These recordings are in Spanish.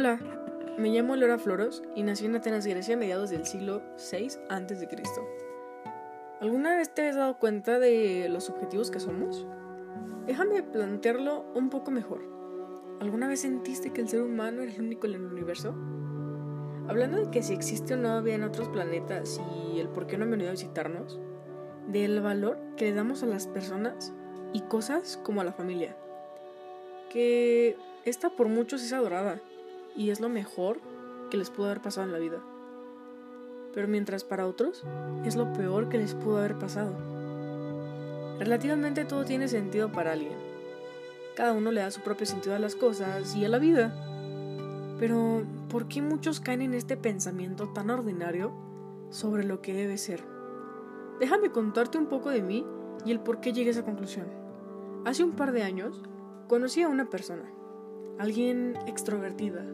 Hola, me llamo Laura Floros y nací en Atenas, Grecia a mediados del siglo VI a.C. ¿Alguna vez te has dado cuenta de los objetivos que somos? Déjame plantearlo un poco mejor. ¿Alguna vez sentiste que el ser humano es el único en el universo? Hablando de que si existe o no vida en otros planetas y el por qué no han venido a visitarnos, del valor que le damos a las personas y cosas como a la familia, que esta por muchos es adorada y es lo mejor que les pudo haber pasado en la vida. Pero mientras para otros es lo peor que les pudo haber pasado. Relativamente todo tiene sentido para alguien. Cada uno le da su propio sentido a las cosas y a la vida. Pero, ¿por qué muchos caen en este pensamiento tan ordinario sobre lo que debe ser? Déjame contarte un poco de mí y el por qué llegué a esa conclusión. Hace un par de años conocí a una persona, alguien extrovertida,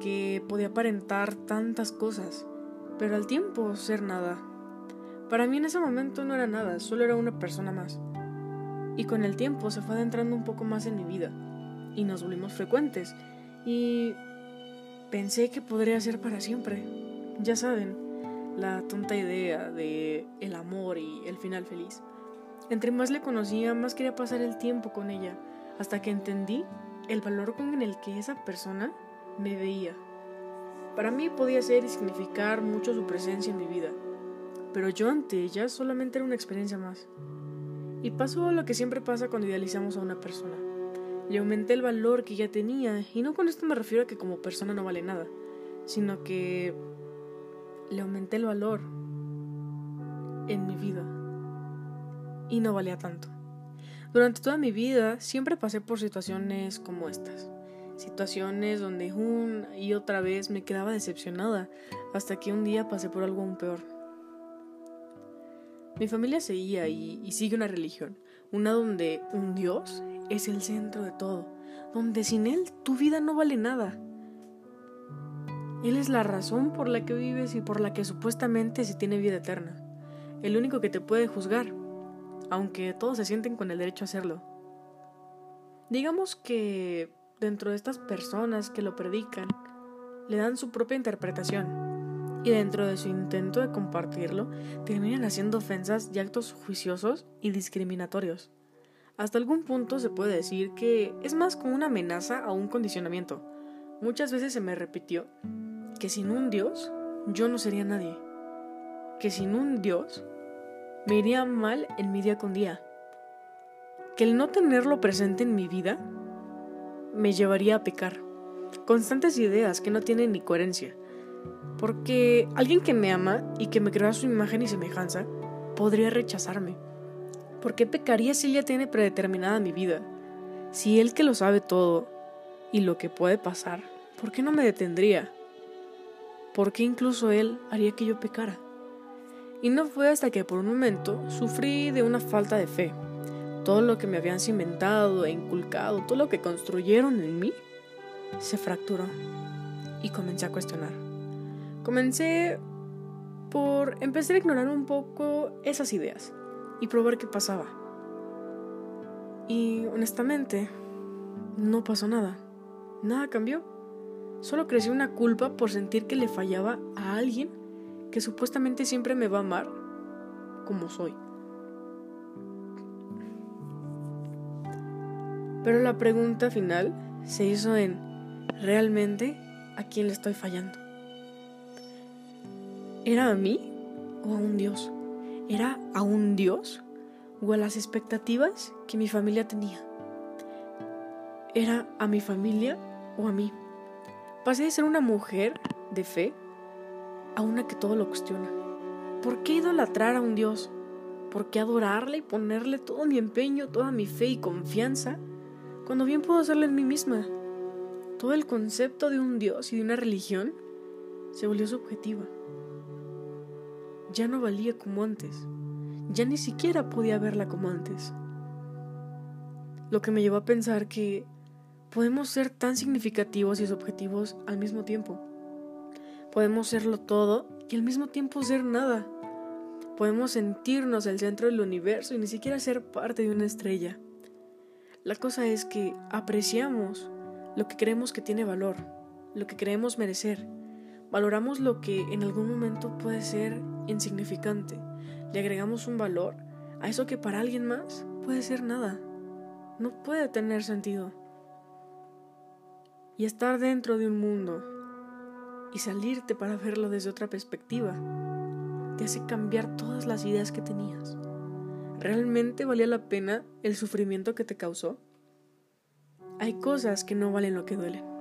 que podía aparentar tantas cosas, pero al tiempo ser nada. Para mí en ese momento no era nada, solo era una persona más. Y con el tiempo se fue adentrando un poco más en mi vida, y nos volvimos frecuentes, y pensé que podría ser para siempre. Ya saben, la tonta idea de el amor y el final feliz. Entre más le conocía, más quería pasar el tiempo con ella, hasta que entendí el valor con el que esa persona me veía. Para mí podía ser y significar mucho su presencia en mi vida, pero yo ante ella solamente era una experiencia más. Y pasó lo que siempre pasa cuando idealizamos a una persona. Le aumenté el valor que ella tenía, y no con esto me refiero a que como persona no vale nada, sino que le aumenté el valor en mi vida. Y no valía tanto. Durante toda mi vida siempre pasé por situaciones como estas situaciones donde una y otra vez me quedaba decepcionada, hasta que un día pasé por algo aún peor. Mi familia seguía y, y sigue una religión, una donde un Dios es el centro de todo, donde sin Él tu vida no vale nada. Él es la razón por la que vives y por la que supuestamente se tiene vida eterna, el único que te puede juzgar, aunque todos se sienten con el derecho a hacerlo. Digamos que dentro de estas personas que lo predican, le dan su propia interpretación y dentro de su intento de compartirlo terminan haciendo ofensas y actos juiciosos y discriminatorios. Hasta algún punto se puede decir que es más como una amenaza o un condicionamiento. Muchas veces se me repitió que sin un Dios yo no sería nadie. Que sin un Dios me iría mal en mi día con día. Que el no tenerlo presente en mi vida me llevaría a pecar. Constantes ideas que no tienen ni coherencia. Porque alguien que me ama y que me crea su imagen y semejanza podría rechazarme. ¿Por qué pecaría si ya tiene predeterminada mi vida? Si él que lo sabe todo y lo que puede pasar, ¿por qué no me detendría? ¿Por qué incluso él haría que yo pecara? Y no fue hasta que por un momento sufrí de una falta de fe todo lo que me habían cimentado e inculcado, todo lo que construyeron en mí, se fracturó y comencé a cuestionar. Comencé por empezar a ignorar un poco esas ideas y probar qué pasaba. Y honestamente, no pasó nada. Nada cambió. Solo creció una culpa por sentir que le fallaba a alguien que supuestamente siempre me va a amar como soy. Pero la pregunta final se hizo en, ¿realmente a quién le estoy fallando? ¿Era a mí o a un Dios? ¿Era a un Dios o a las expectativas que mi familia tenía? ¿Era a mi familia o a mí? Pasé de ser una mujer de fe a una que todo lo cuestiona. ¿Por qué idolatrar a un Dios? ¿Por qué adorarle y ponerle todo mi empeño, toda mi fe y confianza cuando bien puedo hacerlo en mí misma. Todo el concepto de un Dios y de una religión se volvió subjetiva. Ya no valía como antes. Ya ni siquiera podía verla como antes. Lo que me llevó a pensar que podemos ser tan significativos y subjetivos al mismo tiempo. Podemos serlo todo y al mismo tiempo ser nada. Podemos sentirnos el centro del universo y ni siquiera ser parte de una estrella. La cosa es que apreciamos lo que creemos que tiene valor, lo que creemos merecer. Valoramos lo que en algún momento puede ser insignificante. Le agregamos un valor a eso que para alguien más puede ser nada. No puede tener sentido. Y estar dentro de un mundo y salirte para verlo desde otra perspectiva te hace cambiar todas las ideas que tenías. ¿Realmente valía la pena el sufrimiento que te causó? Hay cosas que no valen lo que duelen.